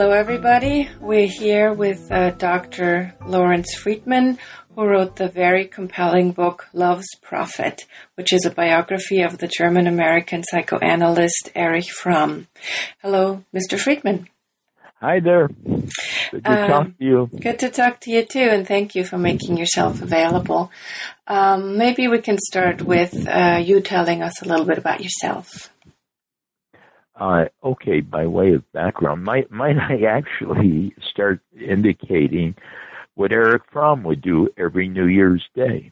Hello, everybody. We're here with uh, Dr. Lawrence Friedman, who wrote the very compelling book Love's Prophet, which is a biography of the German American psychoanalyst Erich Fromm. Hello, Mr. Friedman. Hi there. Good to Um, talk to you. Good to talk to you too, and thank you for making yourself available. Um, maybe we can start with uh, you telling us a little bit about yourself. Uh, okay, by way of background, might might I actually start indicating what Erich Fromm would do every New Year's Day,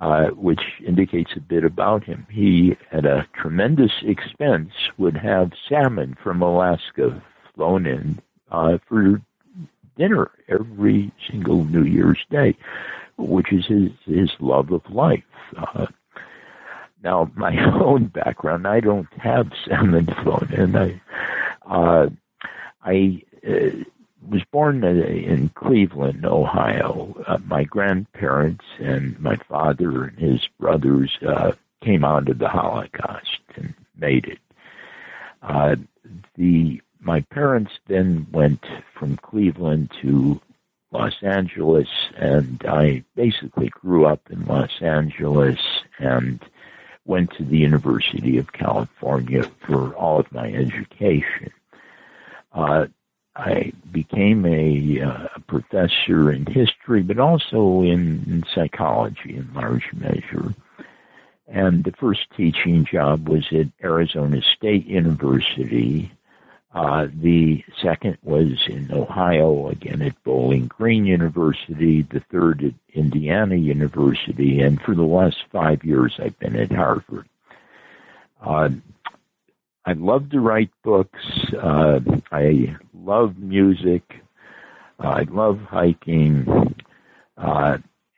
uh, which indicates a bit about him. He, at a tremendous expense, would have salmon from Alaska flown in uh, for dinner every single New Year's Day, which is his his love of life. Now, my own background, I don't have salmon flown in. I, uh, I uh, was born in Cleveland, Ohio. Uh, my grandparents and my father and his brothers uh, came out of the Holocaust and made it. Uh, the my parents then went from Cleveland to Los Angeles, and I basically grew up in Los Angeles and went to the University of California for all of my education. Uh, I became a, uh, professor in history, but also in, in psychology in large measure. And the first teaching job was at Arizona State University. Uh, the second was in Ohio, again at Bowling Green University. The third at Indiana University. And for the last five years, I've been at Harvard. Uh, I love to write books. Uh, I love music. Uh, I love hiking.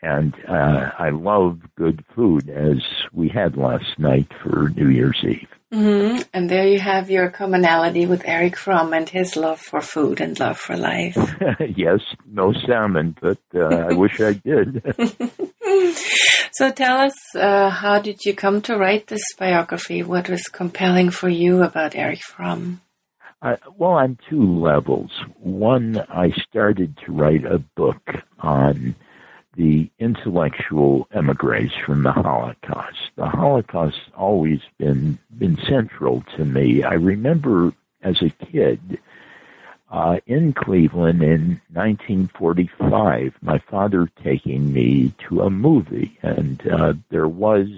And uh, I love good food, as we had last night for New Year's Eve. hmm And there you have your commonality with Erich Fromm and his love for food and love for life. yes, no salmon, but uh, I wish I did. So tell us, uh, how did you come to write this biography? What was compelling for you about Erich Fromm? Uh, well, on two levels. One, I started to write a book on the intellectual emigres from the Holocaust. The Holocaust always been been central to me. I remember as a kid uh, in Cleveland in 1945, my father taking me to a movie, and uh, there was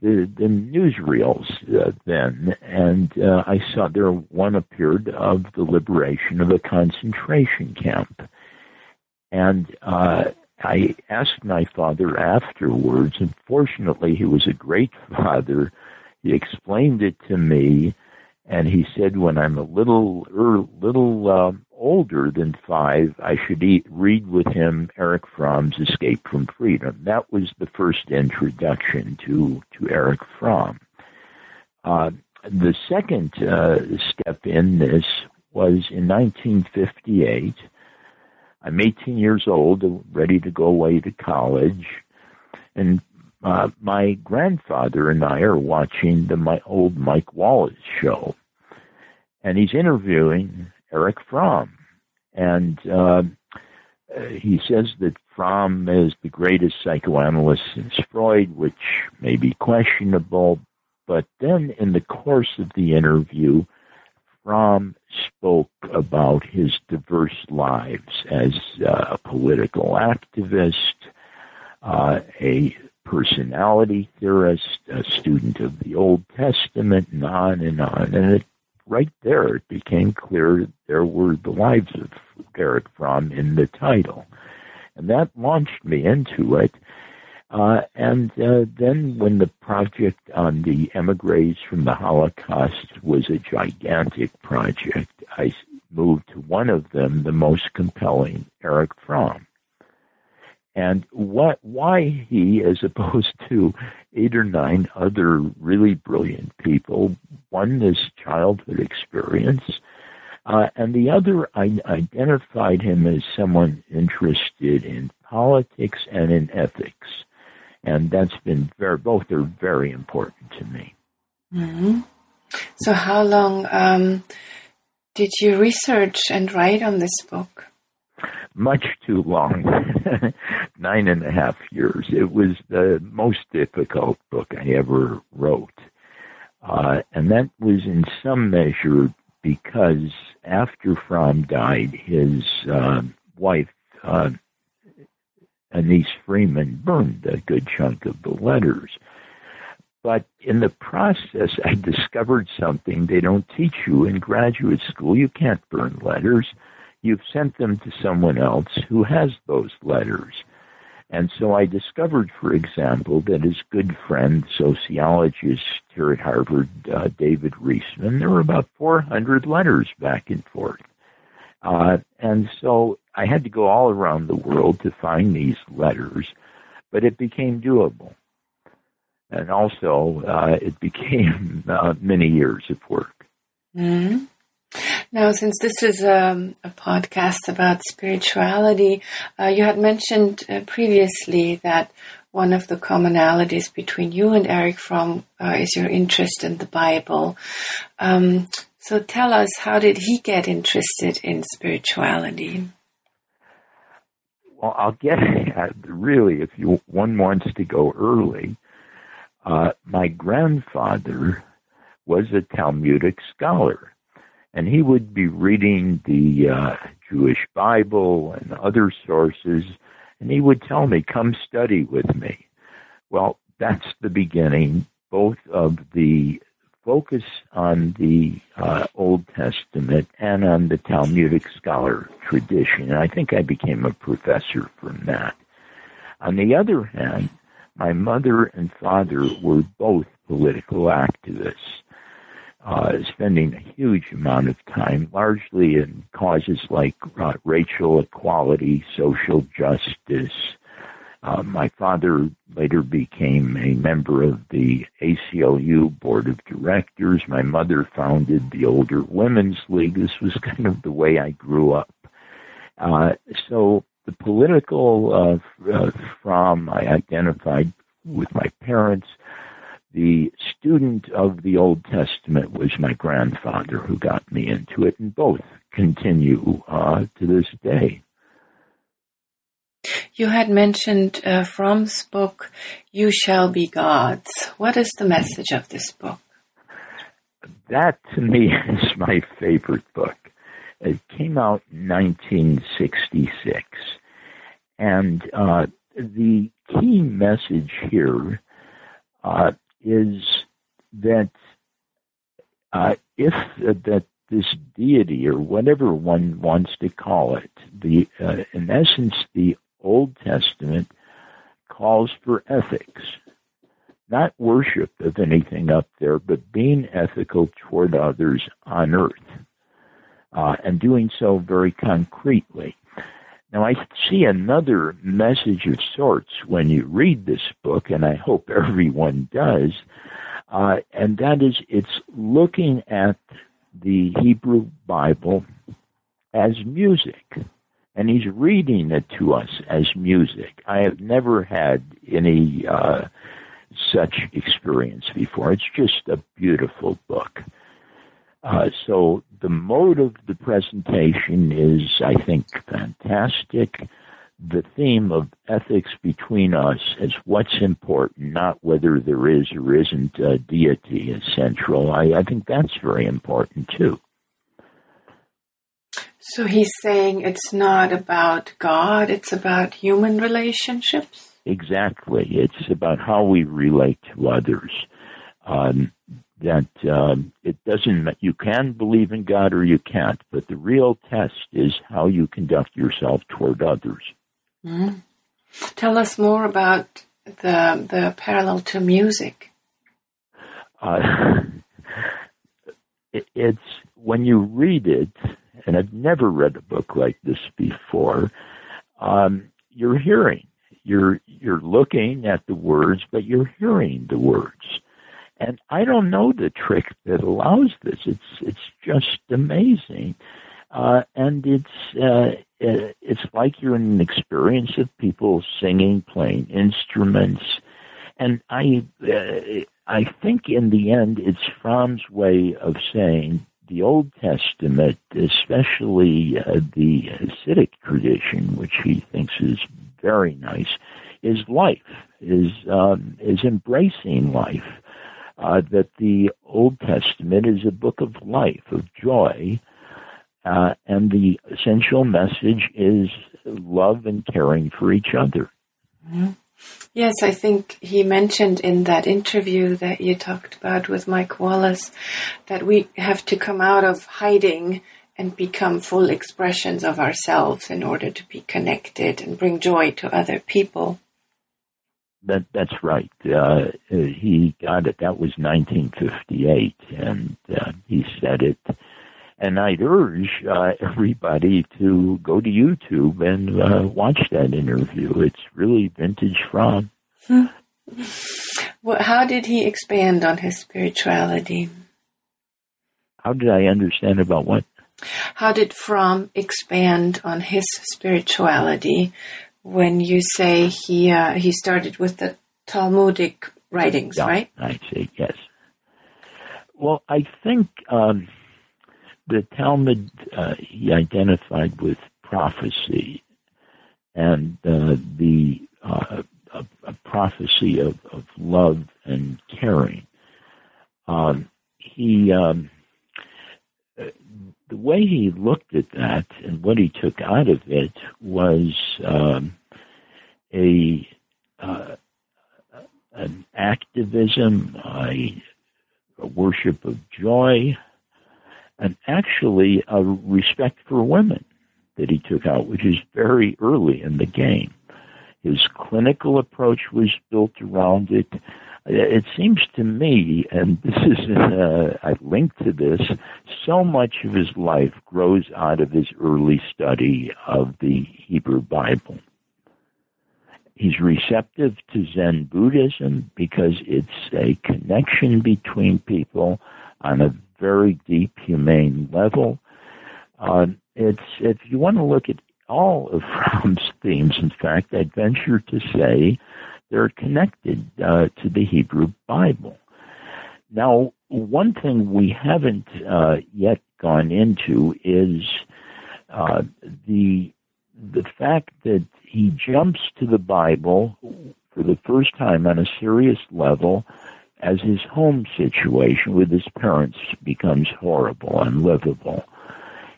the the newsreels uh, then, and uh, I saw there one appeared of the liberation of a concentration camp, and uh, I asked my father afterwards, and fortunately he was a great father. He explained it to me, and he said, when I'm a little er, little um, older than five, I should eat, read with him Erich Fromm's Escape from Freedom. That was the first introduction to to Erich Fromm. Uh, the second uh, step in this was in 1958. I'm 18 years old, ready to go away to college, and uh, my grandfather and I are watching the my old Mike Wallace show, and he's interviewing Erich Fromm, and uh, he says that Fromm is the greatest psychoanalyst since Freud, which may be questionable, but then in the course of the interview, Fromm spoke about his diverse lives as a political activist, uh, a personality theorist, a student of the Old Testament, and on and on. And it, right there, it became clear there were the lives of Erich Fromm in the title. And that launched me into it. Uh, and uh, then when the project on the emigres from the Holocaust was a gigantic project, I moved to one of them, the most compelling, Erich Fromm. And what, why he, as opposed to eight or nine other really brilliant people, won this childhood experience, uh, and the other, I identified him as someone interested in politics and in ethics and that's been very both are very important to me. Mm-hmm. So, how long um, did you research and write on this book? Much too long, nine and a half years. It was the most difficult book I ever wrote, uh, and that was in some measure because after Fromm died, his uh, wife. Uh, Annis Freeman burned a good chunk of the letters. But in the process, I discovered something they don't teach you in graduate school. You can't burn letters. You've sent them to someone else who has those letters. And so I discovered, for example, that his good friend, sociologist here at Harvard, uh, David Riesman, there were about 400 letters back and forth. Uh, and so I had to go all around the world to find these letters, but it became doable. And also, uh, it became uh, many years of work. Mm-hmm. Now, since this is um, a podcast about spirituality, uh, you had mentioned uh, previously that one of the commonalities between you and Erich Fromm uh, is your interest in the Bible. Um, so tell us, how did he get interested in spirituality? Well, I'll get at really if you one wants to go early. Uh, my grandfather was a Talmudic scholar, and he would be reading the uh, Jewish Bible and other sources, and he would tell me, "Come study with me." Well, that's the beginning both of the focus on the uh, Old Testament and on the Talmudic scholar tradition. And I think I became a professor from that. On the other hand, my mother and father were both political activists, uh, spending a huge amount of time largely in causes like uh, racial equality, social justice, uh, my father later became a member of the ACLU board of directors. My mother founded the Older Women's League. This was kind of the way I grew up. Uh, so the political uh, uh, from I identified with my parents. The student of the Old Testament was my grandfather who got me into it, and both continue uh, to this day. You had mentioned uh, Fromm's book, You Shall Be Gods. What is the message of this book? That to me is my favorite book. It came out in 1966. And uh, the key message here uh, is that uh, if uh, that this deity or whatever one wants to call it, the uh, in essence the Old Testament calls for ethics. Not worship of anything up there, but being ethical toward others on earth. Uh, and doing so very concretely. Now, I see another message of sorts when you read this book, and I hope everyone does, uh, and that is it's looking at the Hebrew Bible as music. And he's reading it to us as music. I have never had any uh, such experience before. It's just a beautiful book. Uh, so the mode of the presentation is, I think, fantastic. The theme of ethics between us is what's important, not whether there is or isn't a deity is central. I, I think that's very important too. So he's saying it's not about God, it's about human relationships? Exactly. It's about how we relate to others. Um, that um, it doesn't you can believe in God or you can't, but the real test is how you conduct yourself toward others. Mm-hmm. Tell us more about the the parallel to music. Uh, it, it's when you read it, and I've never read a book like this before. Um, you're hearing, you're you're looking at the words, but you're hearing the words and I don't know the trick that allows this. It's it's just amazing, uh, and it's uh, it's like you're in an experience of people singing, playing instruments, and I uh, I think in the end it's Fromm's way of saying the Old Testament, especially uh, the Hasidic tradition, which he thinks is very nice, is life, is um, is embracing life uh, that the Old Testament is a book of life, of joy, uh, and the essential message is love and caring for each other. Mm-hmm. Yes, I think he mentioned in that interview that you talked about with Mike Wallace that we have to come out of hiding and become full expressions of ourselves in order to be connected and bring joy to other people. That that's right. Uh, he got it. That was 1958, and uh, he said it. And I'd urge uh, everybody to go to YouTube and uh, watch that interview. It's really vintage Fromm. Hmm. Well, how did he expand on his spirituality? How did I understand about what? How did Fromm expand on his spirituality when you say he uh, he started with the Talmudic writings, yeah, right? I see. Yes. Well, I think um, the Talmud uh, he identified with prophecy and uh, the uh, a, a, prophecy of, of, love and caring. Um, he um, the way he looked at that and what he took out of it was um, a uh, an activism, a, a, worship of joy, and actually a respect for women that he took out, which is very early in the game. His clinical approach was built around it it seems to me, and this is uh, I link to this, so much of his life grows out of his early study of the Hebrew Bible. He's receptive to Zen Buddhism because it's a connection between people on a very deep, humane level. Uh, it's if you want to look at all of Fromm's themes, in fact, I'd venture to say they're connected uh, to the Hebrew Bible. Now, one thing we haven't uh, yet gone into is uh, the the fact that he jumps to the Bible for the first time on a serious level as his home situation with his parents becomes horrible, unlivable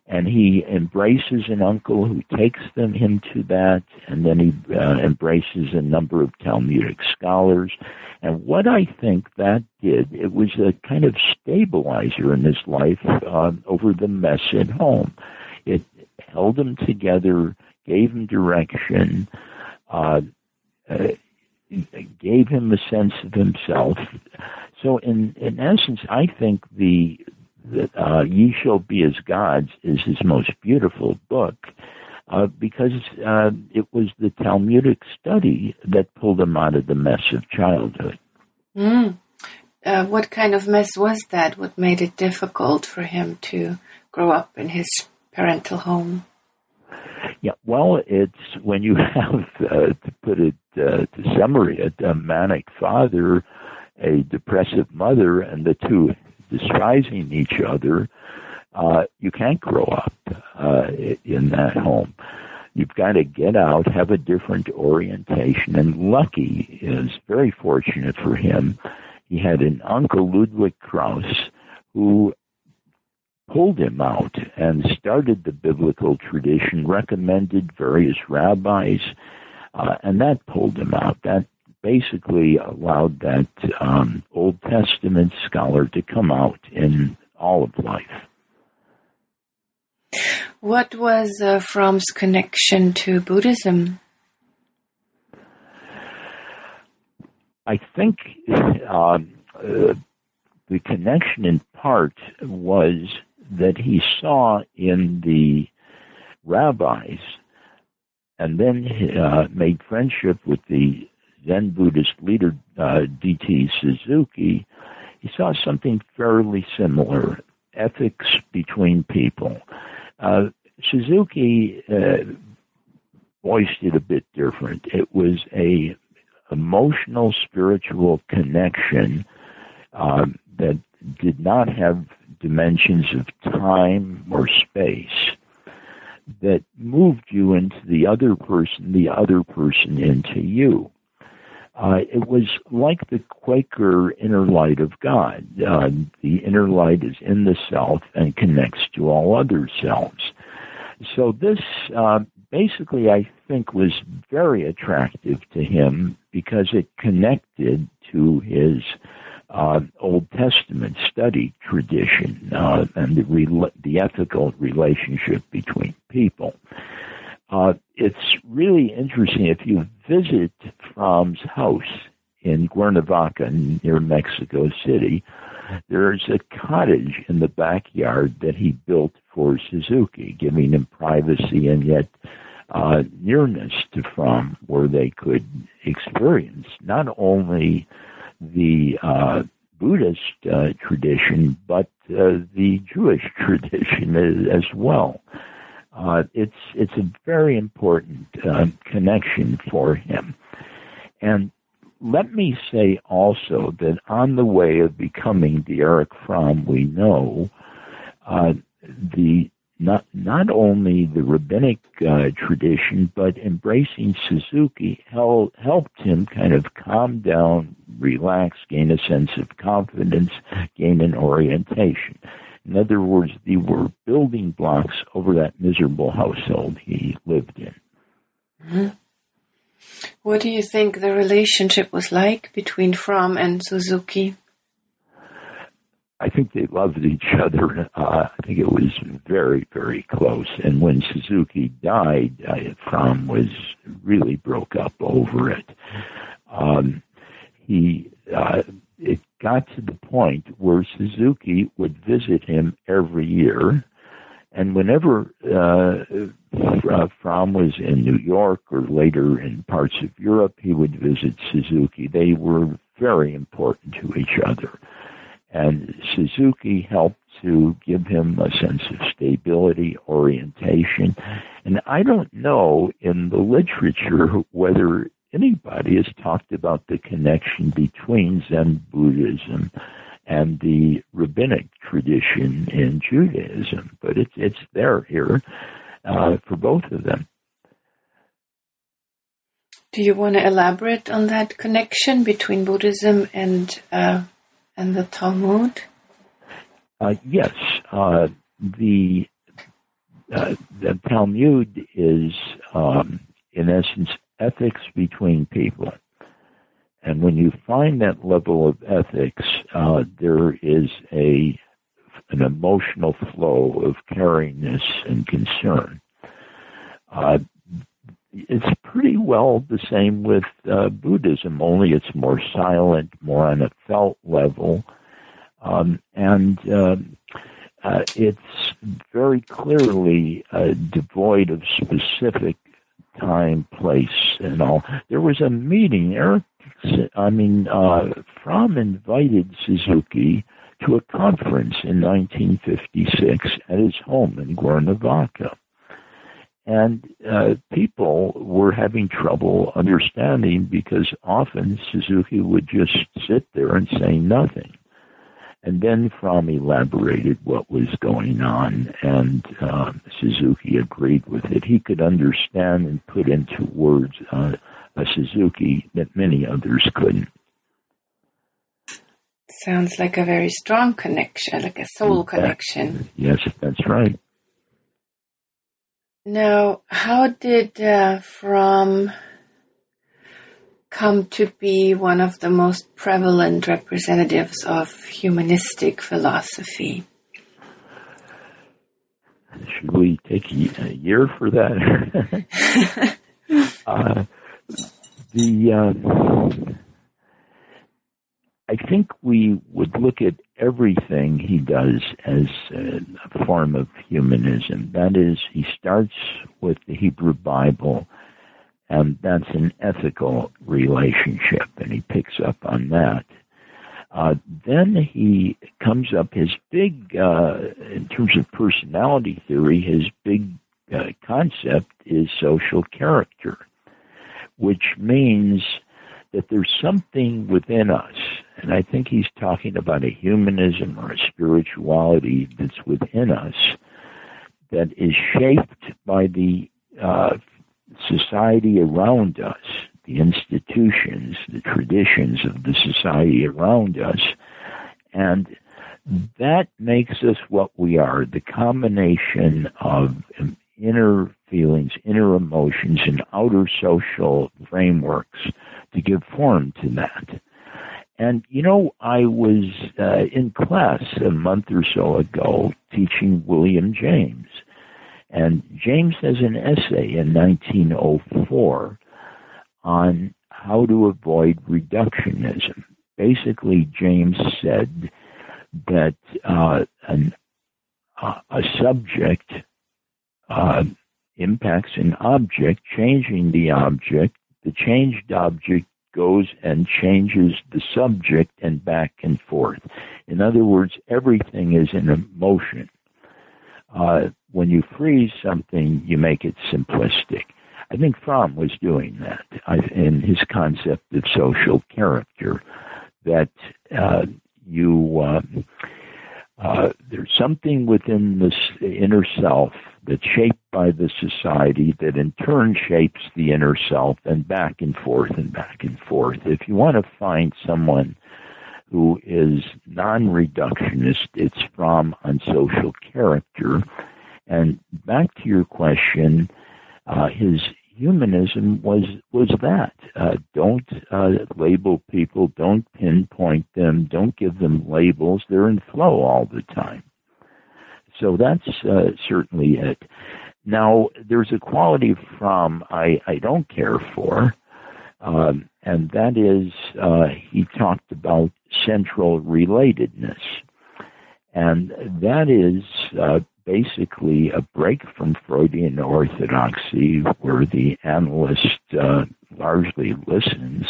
and he embraces an uncle who takes them him to that, and then he uh, embraces a number of Talmudic scholars. And what I think that did, it was a kind of stabilizer in his life uh, over the mess at home. It held him together, gave him direction, uh, uh, gave him a sense of himself. So, in in essence, I think the that uh, Ye Shall Be as Gods is his most beautiful book. uh, because uh, it was the Talmudic study that pulled him out of the mess of childhood. Mm. Uh, what kind of mess was that? What made it difficult for him to grow up in his parental home? Yeah, well, it's when you have, uh, to put it uh, to summary it, a manic father, a depressive mother, and the two despising each other, uh, you can't grow up uh, in that home. You've got to get out, have a different orientation. And Lucky is very fortunate for him. He had an uncle, Ludwig Krause, who pulled him out and started the biblical tradition, recommended various rabbis, uh, and that pulled him out. That basically allowed that um, Old Testament scholar to come out in all of life. What was uh, Fromm's connection to Buddhism? I think um, uh, the connection in part was that he saw in the rabbis and then uh, made friendship with the Zen Buddhist leader uh, D.T. Suzuki, he saw something fairly similar ethics between people. Uh, Suzuki uh, voiced it a bit different. It was a emotional, spiritual connection um, that did not have dimensions of time or space that moved you into the other person, the other person into you. Uh, it was like the Quaker inner light of God. Uh, the inner light is in the self and connects to all other selves. So this uh, basically, I think, was very attractive to him because it connected to his uh, Old Testament study tradition uh, and the, the ethical relationship between people. Uh, it's really interesting if you visit Fromm's house in Cuernavaca near Mexico City. There's a cottage in the backyard that he built for Suzuki, giving him privacy and yet uh, nearness to Fromm, where they could experience not only the uh, Buddhist uh, tradition, but uh, the Jewish tradition as, well. Uh, it's it's a very important uh, connection for him, and let me say also that on the way of becoming the Erich Fromm we know, uh, the not not only the rabbinic uh, tradition, but embracing Suzuki hel- helped him kind of calm down, relax, gain a sense of confidence, gain an orientation. In other words, they were building blocks over that miserable household he lived in. Mm-hmm. What do you think the relationship was like between Fromm and Suzuki? I think they loved each other. Uh, I think it was very, very close. And when Suzuki died, uh, Fromm was really broke up over it. Um, he, uh, it got to the point where Suzuki would visit him every year. And whenever uh, Fromm was in New York or later in parts of Europe, he would visit Suzuki. They were very important to each other. And Suzuki helped to give him a sense of stability, orientation. And I don't know in the literature whether anybody has talked about the connection between Zen Buddhism and the rabbinic tradition in Judaism, but it's it's there here uh, for both of them. Do you want to elaborate on that connection between Buddhism and uh, and the Talmud? Uh, yes, uh, the uh, the Talmud is, um, in essence, ethics between people. And when you find that level of ethics, uh, there is a an emotional flow of caringness and concern. It's pretty well the same with uh, Buddhism, only it's more silent, more on a felt level, um, and uh, uh, it's very clearly uh, devoid of specific time, place, and all. There was a meeting. Erich, I mean, uh, Fromm invited Suzuki to a conference in 1956 at his home in Cuernavaca. And uh, people were having trouble understanding because often Suzuki would just sit there and say nothing. And then Fromm elaborated what was going on, and uh, Suzuki agreed with it. He could understand and put into words uh, a Suzuki that many others couldn't. Sounds like a very strong connection, like a soul connection. Yes, that's right. Now, how did uh, Fromm come to be one of the most prevalent representatives of humanistic philosophy? Should we take a year for that? uh, the uh, I think we would look at everything he does as a form of humanism. That is, he starts with the Hebrew Bible, and that's an ethical relationship, and he picks up on that. Uh, then he comes up, his big, uh, in terms of personality theory, his big uh, concept is social character, which means that there's something within us and I think he's talking about a humanism or a spirituality that's within us that is shaped by the uh, society around us, the institutions, the traditions of the society around us. And that makes us what we are the combination of inner feelings, inner emotions, and outer social frameworks to give form to that. And you know, I was uh, in class a month or so ago teaching William James. And James has an essay in 1904 on how to avoid reductionism. Basically, James said that uh, an, uh, a subject uh, impacts an object, changing the object. The changed object goes and changes the subject and back and forth. In other words, everything is in motion. Uh, when you freeze something, you make it simplistic. I think Fromm was doing that in his concept of social character, that uh, you uh, there's something within this inner self that's shaped by the society that in turn shapes the inner self and back and forth and back and forth. If you want to find someone who is non-reductionist, it's from unsocial character. And back to your question, uh, his humanism was was that. Uh, don't uh, label people, don't pinpoint them, don't give them labels. They're in flow all the time. So that's uh, certainly it. Now, there's a quality from I, I don't care for, um, and that is uh, he talked about central relatedness. And that is uh, basically a break from Freudian orthodoxy where the analyst uh, largely listens.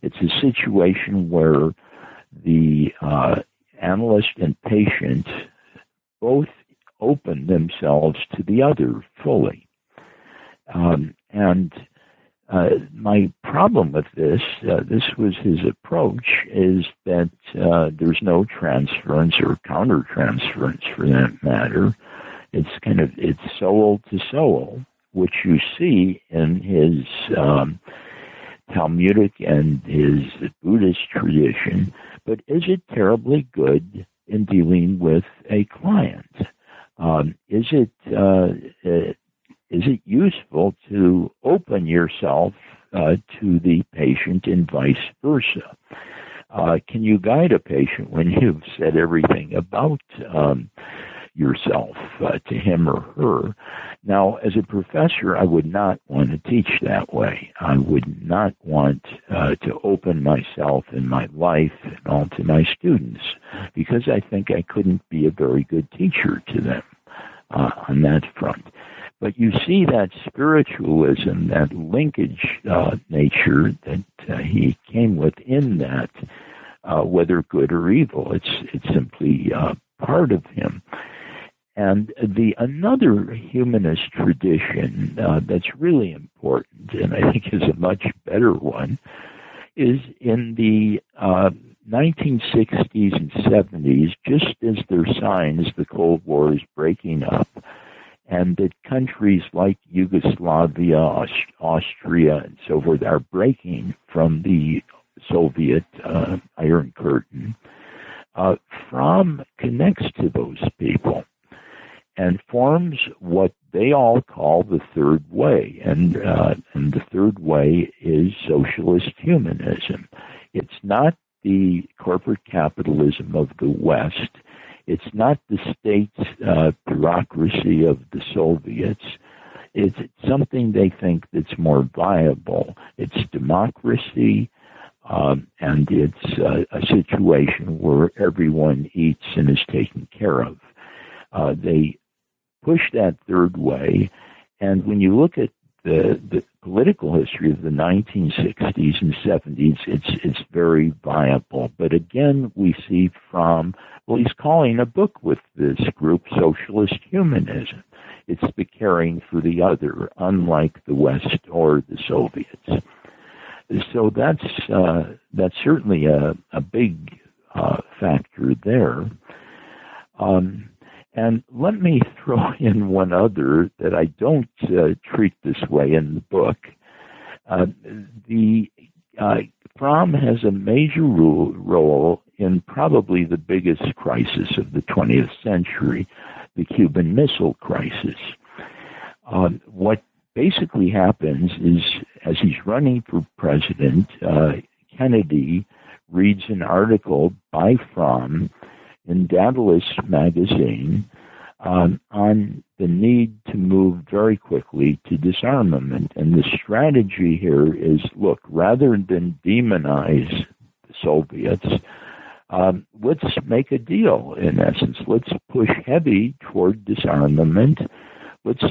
It's a situation where the uh, analyst and patient both open themselves to the other fully. Um, and uh, my problem with this, uh, this was his approach, is that uh, there's no transference or countertransference for that matter. It's kind of it's soul to soul, which you see in his um, Talmudic and his Buddhist tradition. But is it terribly good in dealing with a client? Um, is it uh, uh, is it useful to open yourself uh, to the patient and vice versa? Uh, can you guide a patient when you've said everything about um, yourself uh, to him or her? Now, as a professor, I would not want to teach that way. I would not want uh, to open myself and my life and all to my students because I think I couldn't be a very good teacher to them. uh, on that front. But you see that spiritualism, that linkage uh, nature that uh, he came with in that, uh, whether good or evil. It's it's simply uh, part of him. And the another humanist tradition uh, that's really important, and I think is a much better one, is in the 1960s and 70s, just as there are signs the Cold War is breaking up and that countries like Yugoslavia, Aust- Austria, and so forth are breaking from the Soviet uh, Iron Curtain. Uh, connects to those people and forms what they all call the third way, and uh, and the third way is socialist humanism. It's not the corporate capitalism of the West. It's not the state uh, bureaucracy of the Soviets. It's something they think that's more viable. It's democracy, um, and it's uh, a situation where everyone eats and is taken care of. Uh, they push that third way, and when you look at the, the political history of the 1960s and 70s, it's it's very viable. But again, we see from well, he's calling a book with this group socialist humanism. It's the caring for the other, unlike the West or the Soviets. So that's uh, that's certainly a a big uh, factor there. Um, and let me throw in one other that I don't uh, treat this way in the book. Uh, the uh, Fromm has a major role, role in probably the biggest crisis of the 20th century, the Cuban Missile Crisis. Um, what basically happens is, as he's running for president, uh, Kennedy reads an article by Fromm in Daedalus magazine um, on the need to move very quickly to disarmament. And the strategy here is look, rather than demonize the Soviets, um, let's make a deal, in essence. Let's push heavy toward disarmament. Let's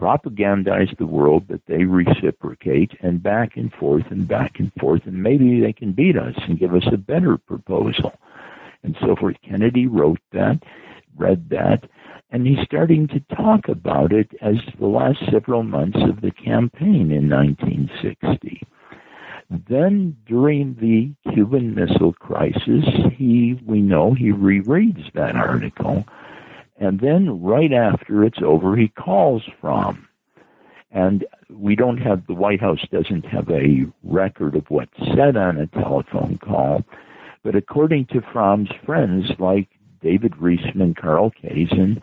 propagandize the world that they reciprocate and back and forth and back and forth, and maybe they can beat us and give us a better proposal and so forth. Kennedy wrote that, read that, and he's starting to talk about it as the last several months of the campaign in 1960. Then, during the Cuban Missile Crisis, he, we know, he rereads that article, and then right after it's over, he calls Fromm. And we don't have, the White House doesn't have a record of what's said on a telephone call, but according to Fromm's friends like David Riesman, and Carl Kazin,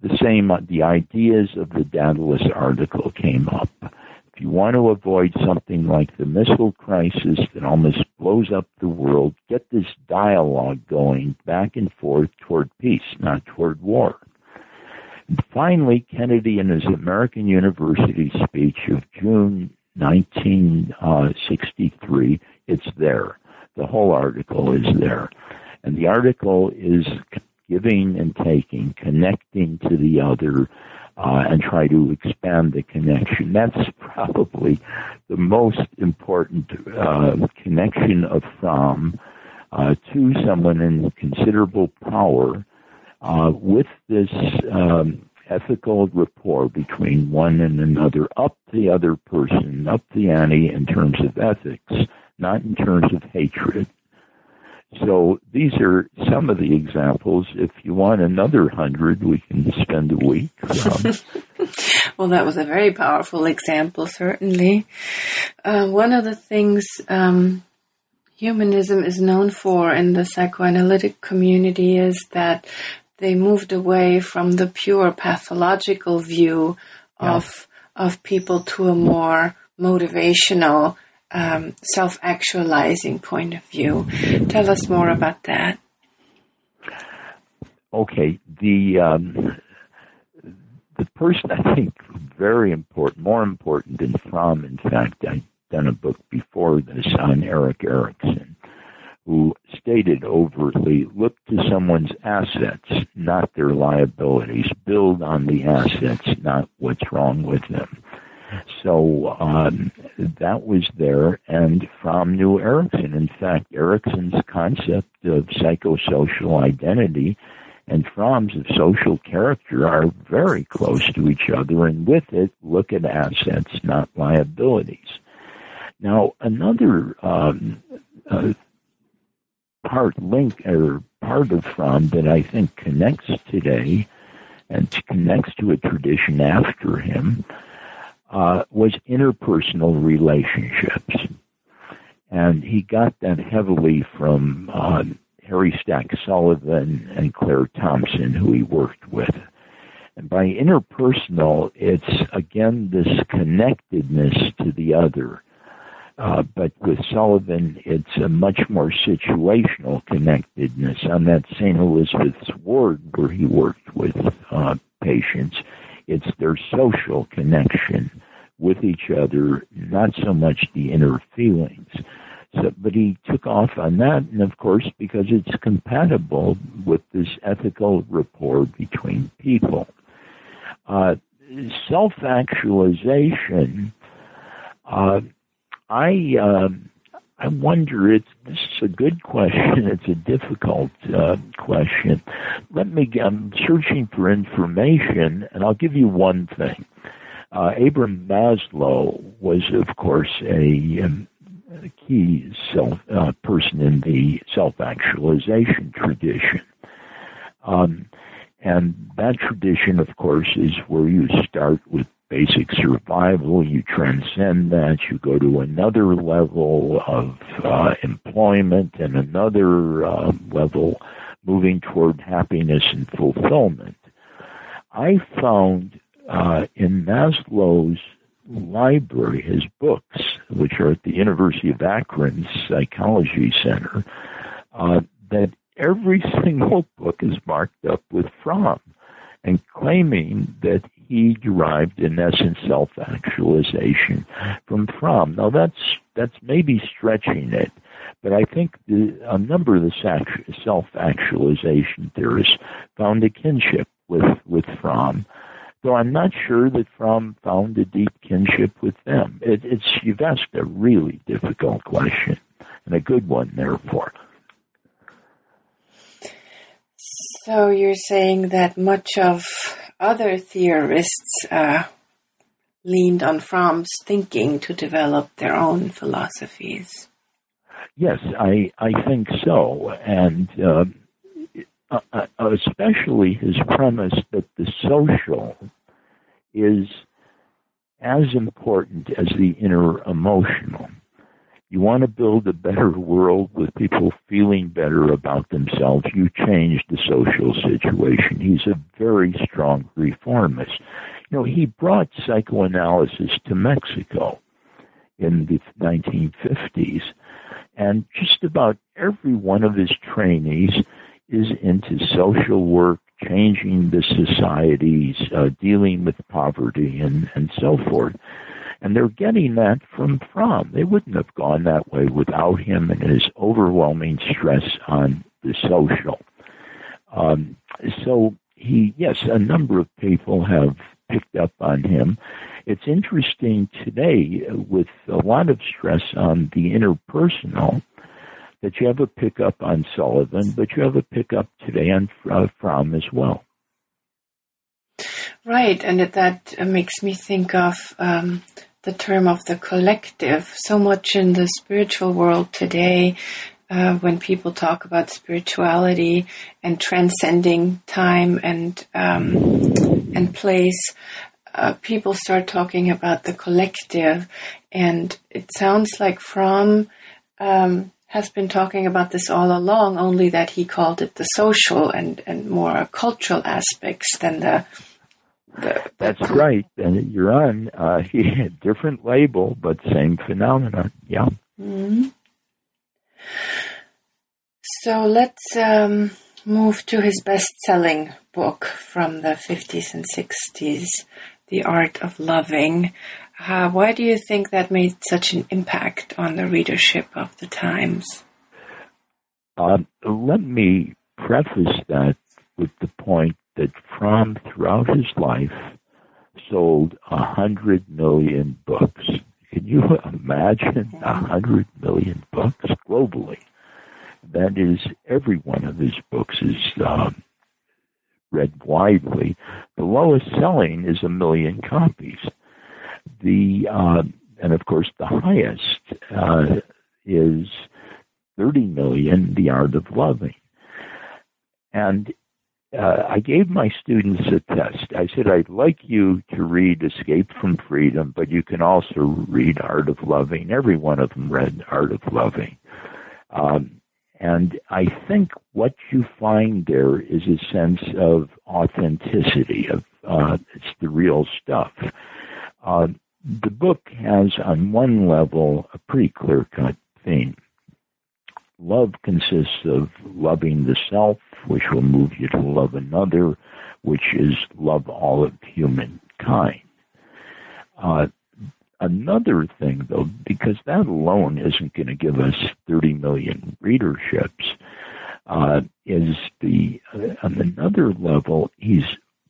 the same, the ideas of the Daedalus article came up. If you want to avoid something like the missile crisis that almost blows up the world, get this dialogue going back and forth toward peace, not toward war. And finally, Kennedy in his American University speech of June 1963, uh, it's there. The whole article is there. And the article is giving and taking, connecting to the other, uh, and try to expand the connection. That's probably the most important uh, connection of Fromm uh, to someone in considerable power uh, with this um, ethical rapport between one and another, up the other person, up the ante in terms of ethics not in terms of hatred. So these are some of the examples. If you want another hundred, we can spend a week. Well, that was a very powerful example, certainly. Uh, one of the things um, humanism is known for in the psychoanalytic community is that they moved away from the pure pathological view yeah. of of people to a more motivational um, self actualizing point of view. Tell us more about that. Okay, the um, the person I think very important, more important than Fromm. In fact, I've done a book before this on Erik Erikson, who stated overtly, look to someone's assets, not their liabilities. Build on the assets, not what's wrong with them. So um, that was there, and Fromm New Erikson. In fact, Erikson's concept of psychosocial identity and Fromm's of social character are very close to each other, and with it, look at assets, not liabilities. Now, another um, uh, part link or part of Fromm that I think connects today and connects to a tradition after him uh, was interpersonal relationships. And he got that heavily from uh, Harry Stack Sullivan and Clara Thompson, who he worked with. And by interpersonal, it's again this connectedness to the other. Uh, but with Sullivan, it's a much more situational connectedness. On that St. Elizabeth's ward where he worked with uh, patients, it's their social connection with each other, not so much the inner feelings. So, but he took off on that, and of course, because it's compatible with this ethical rapport between people. Uh, self-actualization, uh, I uh, I wonder. It's this is a good question. It's a difficult uh, question. Let me. I'm searching for information, and I'll give you one thing. Uh, Abraham Maslow was, of course, a, um, a key self uh, person in the self-actualization tradition. Um, and that tradition, of course, is where you start with basic survival. You transcend that. You go to another level of uh, employment and another uh, level moving toward happiness and fulfillment. I found uh, in Maslow's library, his books, which are at the University of Akron Psychology Center, uh, that every single book is marked up with Fromm and claiming that he derived, in essence, self-actualization from Fromm. Now that's that's maybe stretching it, but I think the, a number of the self-actualization theorists found a kinship with with Fromm. Though I'm not sure that Fromm found a deep kinship with them. It, it's you've asked a really difficult question and a good one, therefore. So you're saying that much of other theorists uh, leaned on Fromm's thinking to develop their own philosophies. Yes, I I think so, and uh, uh, uh, especially his premise that the social is as important as the inner emotional. You want to build a better world with people feeling better about themselves, you change the social situation. He's a very strong reformist. You know, he brought psychoanalysis to Mexico in the 1950s, and just about every one of his trainees is into social work, changing the societies, uh, dealing with poverty, and, and so forth. And they're getting that from Fromm. They wouldn't have gone that way without him and his overwhelming stress on the social. Um, so he, yes, a number of people have picked up on him. It's interesting today with a lot of stress on the interpersonal that you have a pickup on Sullivan, but you have a pickup today on uh, Fromm as well. Right, and that makes me think of um, the term of the collective. So much in the spiritual world today, uh, when people talk about spirituality and transcending time and um, and place, uh, people start talking about the collective, and it sounds like Fromm um, has been talking about this all along. Only that he called it the social and and more cultural aspects than the that's right, and you're on uh, different label, but same phenomenon. Yeah. Mm-hmm. So let's um, move to his best-selling book from the 50s and 60s, "The Art of Loving." Uh, why do you think that made such an impact on the readership of the times? Uh, let me preface that with the point that Fromm, throughout his life, sold a hundred million books. Can you imagine a hundred million books globally? That is, every one of his books is um, read widely. The lowest selling is a million copies. The uh, and of course the highest uh, is 30 million. The Art of Loving, and uh, I gave my students a test. I said, I'd like you to read Escape from Freedom, but you can also read Art of Loving. Every one of them read Art of Loving. Um, and I think what you find there is a sense of authenticity, of uh, it's the real stuff. Uh, the book has, on one level, a pretty clear cut theme. Love consists of loving the self, which will move you to love another, which is love all of humankind. Uh, another thing, though, because that alone isn't going to give us 30 million readerships, uh, is the uh, on another level, he's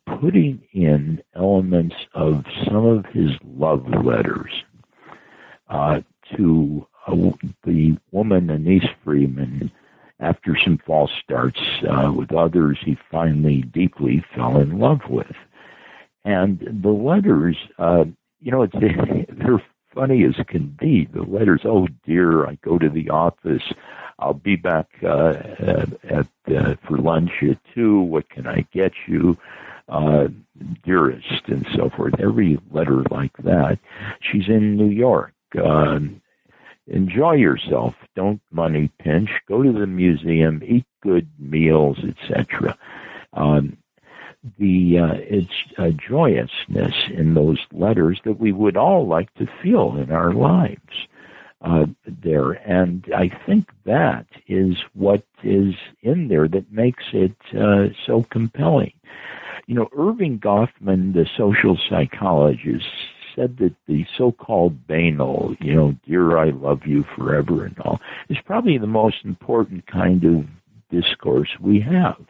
putting in elements of some of his love letters uh, to the woman Annis Freeman, after some false starts uh, with others, he finally deeply fell in love with. And the letters, uh, you know, it's, they're funny as can be. The letters, oh dear, I go to the office. I'll be back uh, at uh, for lunch at two. What can I get you, uh, dearest, and so forth. Every letter like that. She's in New York. Uh, enjoy yourself. Don't money pinch. Go to the museum. Eat good meals, etc. Um, the uh, it's a joyousness in those letters that we would all like to feel in our lives uh, there, and I think that is what is in there that makes it uh, so compelling. You know, Erving Goffman, the social psychologist, said that the so-called banal, you know, dear I love you forever and all, is probably the most important kind of discourse we have.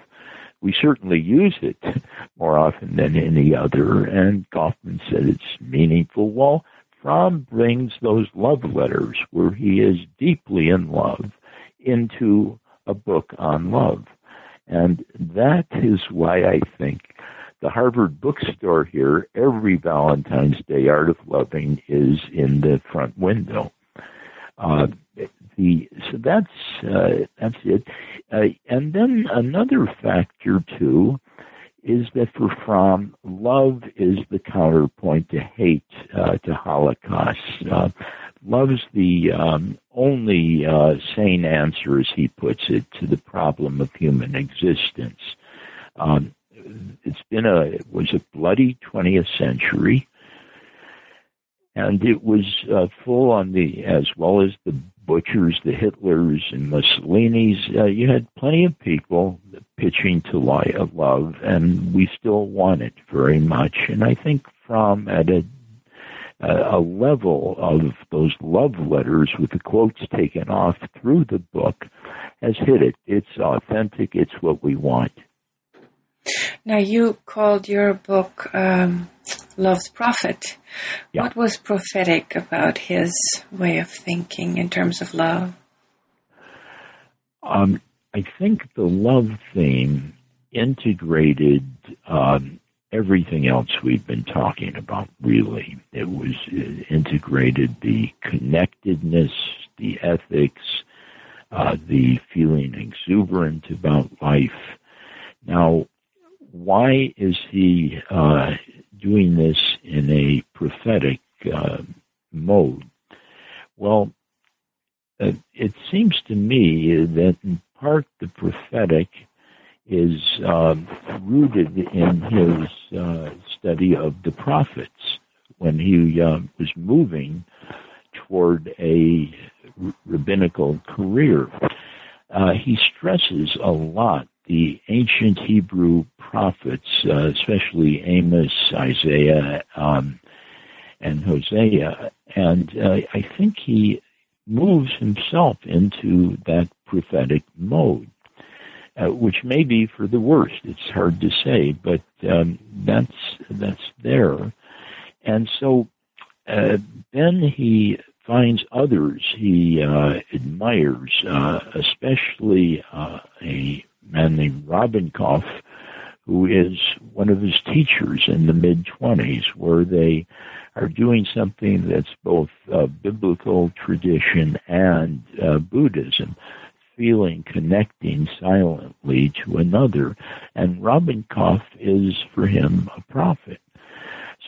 We certainly use it more often than any other, and Goffman said it's meaningful. Well, Fromm brings those love letters where he is deeply in love into a book on love. And that is why I think the Harvard bookstore here, every Valentine's Day Art of Loving is in the front window. Uh, the so that's uh, that's it. Uh, and then another factor too is that for Fromm, love is the counterpoint to hate, uh, to Holocaust. Uh, love's the um, only uh, sane answer, as he puts it, to the problem of human existence. Um, it's been a it was a bloody 20th century, and it was uh, full on the as well as the butchers, the Hitlers, and Mussolini's. Uh, you had plenty of people pitching to lie of love, and we still want it very much. And I think Fromm at a a level of those love letters with the quotes taken off through the book has hit it. It's authentic. It's what we want. Now, you called your book um, Love's Prophet. Yeah. What was prophetic about his way of thinking in terms of love? Um, I think the love theme integrated um, everything else we've been talking about, really. It was it integrated the connectedness, the ethics, uh, the feeling exuberant about life. Now, why is he uh, doing this in a prophetic uh, mode? Well, uh, it seems to me that in part the prophetic is uh, rooted in his uh, study of the prophets when he uh, was moving toward a rabbinical career. he stresses a lot the ancient Hebrew prophets, uh, especially Amos, Isaiah, um, and Hosea, and uh, I think he moves himself into that prophetic mode, uh, which may be for the worst. It's hard to say, but um, that's that's there. And so uh, then he finds others he uh, admires, uh, especially a man named Rabinkow, who is one of his teachers in the mid 20s, where they are doing something that's both uh, biblical tradition and uh, Buddhism, feeling, connecting silently to another. And Rabinkow is, for him, a prophet.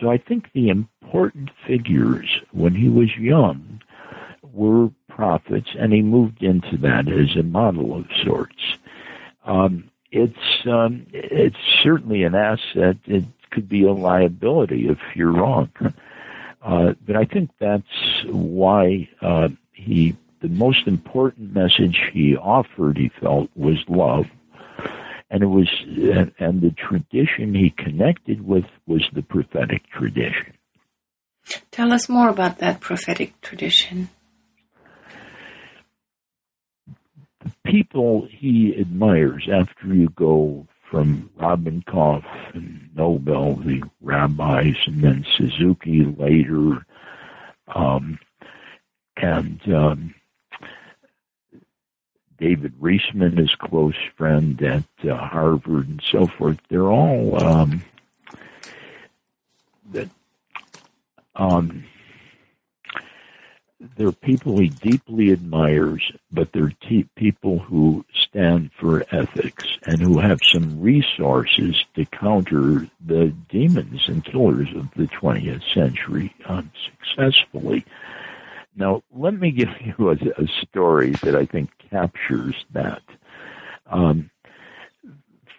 So I think the important figures when he was young were prophets, and he moved into that as a model of sorts. Um, it's um, it's certainly an asset. It could be a liability if you're wrong. Uh, but I think that's why uh, he the most important message he offered, he felt, was love. And it was, and the tradition he connected with was the prophetic tradition. Tell us more about that prophetic tradition. The people he admires after you go from Rabinkow and Nobel, the rabbis, and then Suzuki later, um, and um, David Riesman, his close friend at uh, Harvard, and so forth. They're all um, that um, they're people he deeply admires, but they're people who stand for ethics and who have some resources to counter the demons and killers of the 20th century unsuccessfully. Now, let me give you a, a story that I think captures that. Um,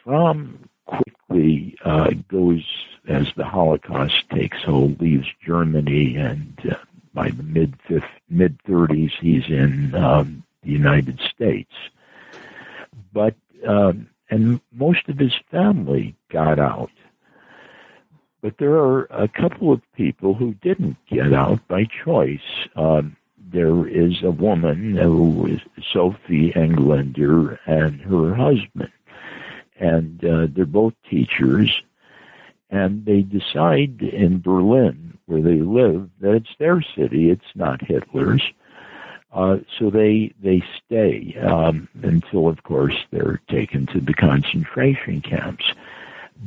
Fromm quickly uh, goes as the Holocaust takes hold, leaves Germany, and uh, by the mid mid 30s, he's in um, the United States. But um, and most of his family got out. But there are a couple of people who didn't get out by choice. Um, there is a woman who is Sophie Englander and her husband. And uh, they're both teachers. And they decide in Berlin, where they live, that it's their city, it's not Hitler's. Uh, so they they stay um, until, of course, they're taken to the concentration camps.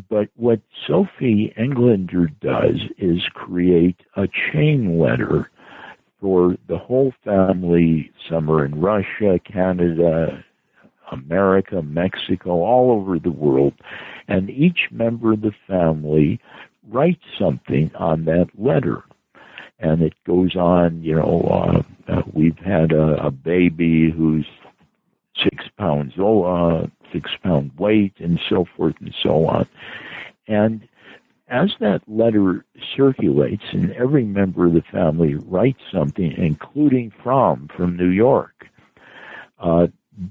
But what Sophie Englander does is create a chain letter for the whole family. Some are in Russia, Canada, America, Mexico, all over the world. And each member of the family writes something on that letter. And it goes on, you know, uh, uh, we've had a, a baby who's six pounds old, uh, six pound weight, and so forth and so on. And as that letter circulates, and every member of the family writes something, including Fromm from New York, uh,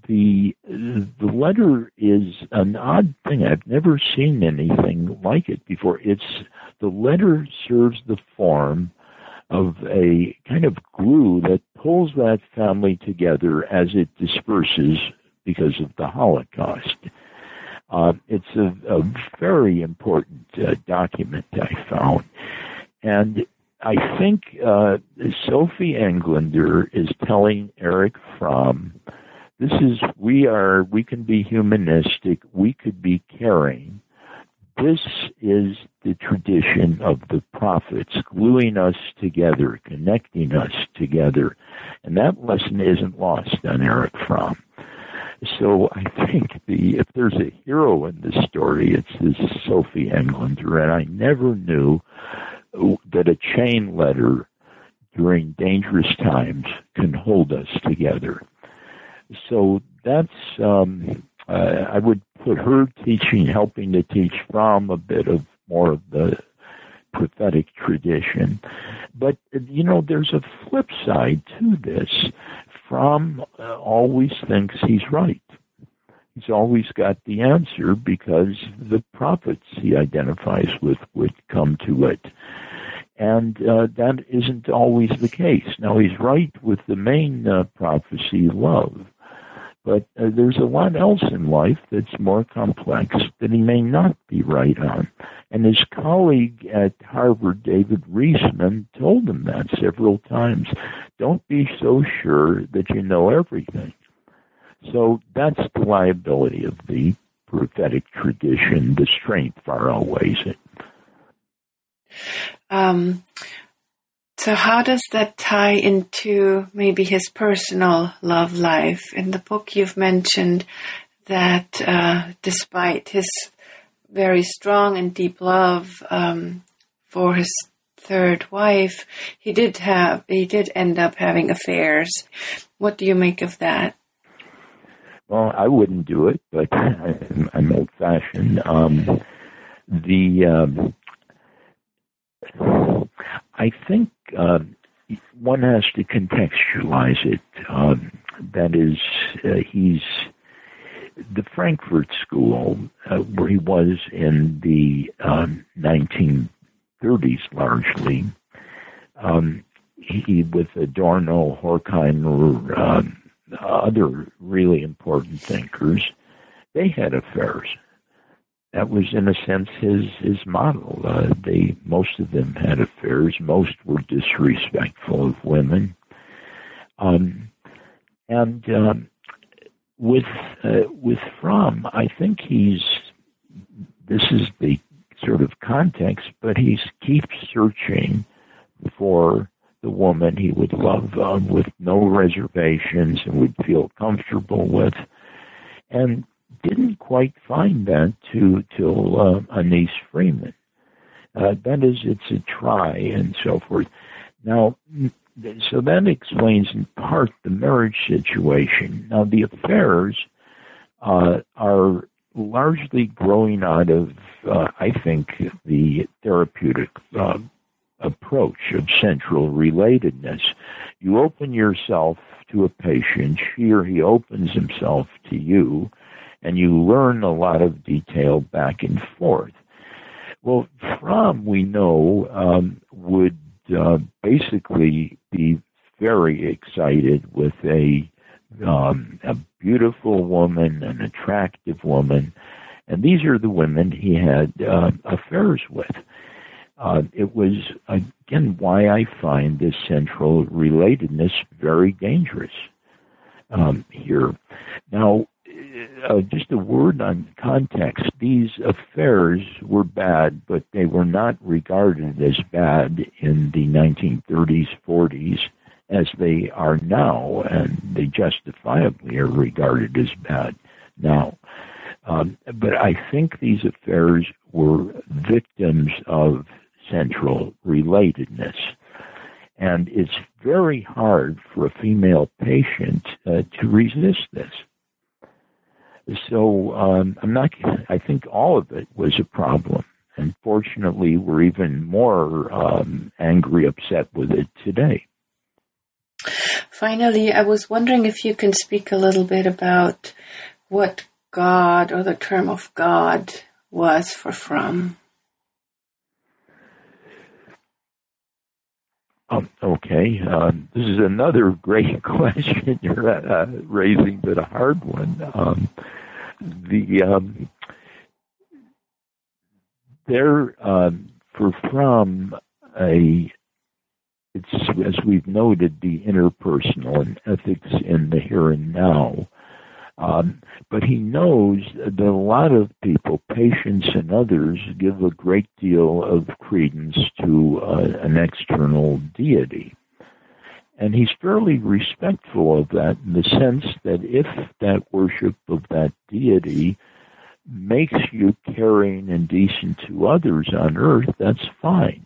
the the letter is an odd thing. I've never seen anything like it before. It's the letter serves the form of a kind of glue that pulls that family together as it disperses because of the Holocaust. Uh, it's a, a, very important uh, document I found. And I think uh, Sophie Englander is telling Erich Fromm, this is, we are, we can be humanistic, we could be caring. This is the tradition of the prophets, gluing us together, connecting us together. And that lesson isn't lost on Erich Fromm. So I think the if there's a hero in this story, it's this Sophie Englander, and I never knew that a chain letter during dangerous times can hold us together. So that's um, uh, I would put her teaching, helping to teach Fromm a bit of more of the prophetic tradition. But you know, there's a flip side to this. Fromm uh, always thinks he's right. He's always got the answer because the prophets he identifies with would come to it. And uh, that isn't always the case. Now, he's right with the main uh, prophecy, love. But uh, there's a lot else in life that's more complex that he may not be right on. And his colleague at Harvard, David Riesman, told him that several times. Don't be so sure that you know everything. So that's the liability of the prophetic tradition. The strength far outweighs it. Um, so, how does that tie into maybe his personal love life? In the book, you've mentioned that uh, despite his very strong and deep love um, for his third wife, he did have he did end up having affairs. What do you make of that? Well, I wouldn't do it, but I'm, I'm old fashioned. Um, the um, I think uh, one has to contextualize it. Um, that is, uh, he's the Frankfurt School, uh, where he was in the um, 1930s largely. Um, he, with Adorno, Horkheimer, um, other really important thinkers, they had affairs that was in a sense his his model. Uh, they most of them had affairs. Most were disrespectful of women. Um, and um, with uh, with Fromm, I think he's this is the sort of context, but he keeps searching for the woman he would love uh, with no reservations and would feel comfortable with. And didn't quite find that to till uh, Annis Freeman. Uh, that is, it's a try and so forth. Now, so that explains in part the marriage situation. Now, the affairs uh, are largely growing out of, uh, I think, the therapeutic uh, approach of central relatedness. You open yourself to a patient, she or he opens himself to you and you learn a lot of detail back and forth. Well, Fromm, we know, um, would uh, basically be very excited with a um, a beautiful woman, an attractive woman, and these are the women he had uh, affairs with. Uh, it was again why I find this central relatedness very dangerous um, here. Now, uh, just a word on context. These affairs were bad, but they were not regarded as bad in the 1930s, 40s, as they are now, and they justifiably are regarded as bad now. Um, but I think these affairs were victims of central relatedness. And it's very hard for a female patient uh, to resist this. So um, I'm not. I think all of it was a problem. And fortunately, we're even more um, angry, upset with it today. Finally, I was wondering if you can speak a little bit about what God or the term of God was for Fromm. Um, okay, uh, this is another great question you're uh, raising, but a hard one. Um, the um, there um, for Fromm a it's as we've noted the interpersonal and ethics in the here and now. Um, but he knows that a lot of people, patients and others, give a great deal of credence to uh, an external deity. And he's fairly respectful of that in the sense that if that worship of that deity makes you caring and decent to others on earth, that's fine.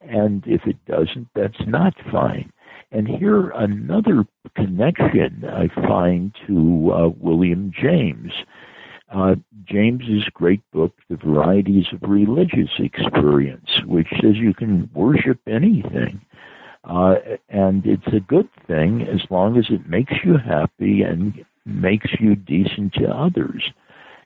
And if it doesn't, that's not fine. And here, another connection I find to uh, William James. Uh, James's great book, The Varieties of Religious Experience, which says you can worship anything. Uh, and it's a good thing as long as it makes you happy and makes you decent to others.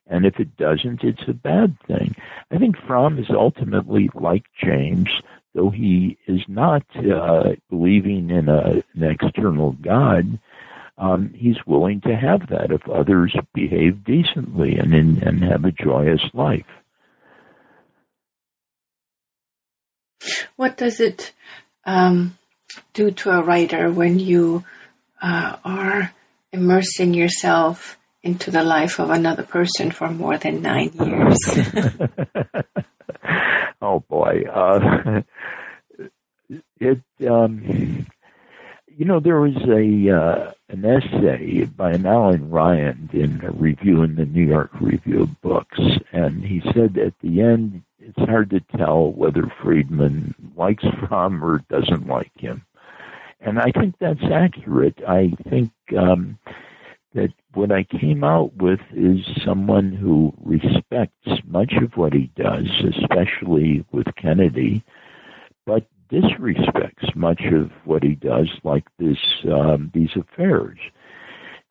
And if it doesn't, it's a bad thing. I think Fromm is ultimately like James, though he is not uh, believing in a, an external God. um, he's willing to have that if others behave decently and in, and have a joyous life. What does it um, do to a writer when you uh, are immersing yourself into the life of another person for more than nine years? oh boy, uh, it. Um, you know, there was a uh, an essay by an Alan Ryan in a review in the New York Review of Books, and he said at the end it's hard to tell whether Friedman likes Fromm or doesn't like him. And I think that's accurate. I think um, that what I came out with is someone who respects much of what he does, especially with Kennedy, but disrespects much of what he does, like this um, these affairs.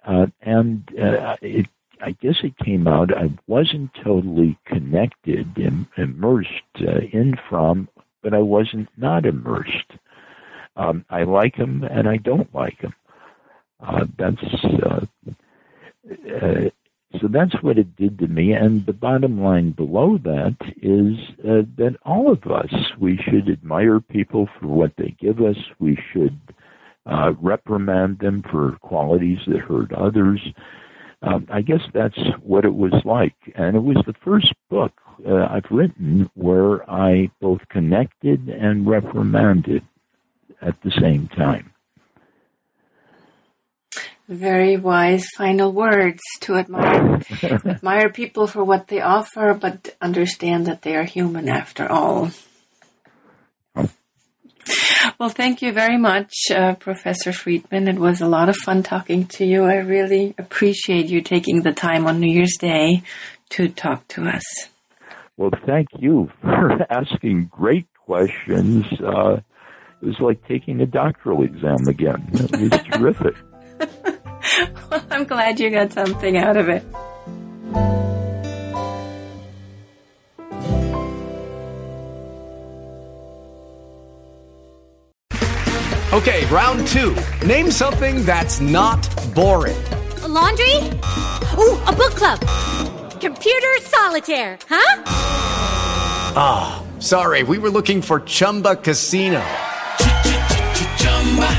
Uh, and uh, it I guess it came out I wasn't totally connected, Im- immersed uh, in Fromm, but I wasn't not immersed. Um, I like him and I don't like him. Uh, that's uh, uh, that's what it did to me. And the bottom line below that is uh, that all of us we should admire people for what they give us. We should uh, reprimand them for qualities that hurt others. Um, I guess that's what it was like. And it was the first book uh, I've written where I both connected and reprimanded at the same time. Very wise final words to admire admire people for what they offer, but understand that they are human after all. Well, thank you very much, uh, Professor Friedman. It was a lot of fun talking to you. I really appreciate you taking the time on New Year's Day to talk to us. Well, thank you for asking great questions. Uh, it was like taking a doctoral exam again. It was terrific. Well, I'm glad you got something out of it. Okay, round two. Name something that's not boring. A laundry? Ooh, a book club. Computer solitaire, huh? Ah, oh, sorry, we were looking for Chumba Casino.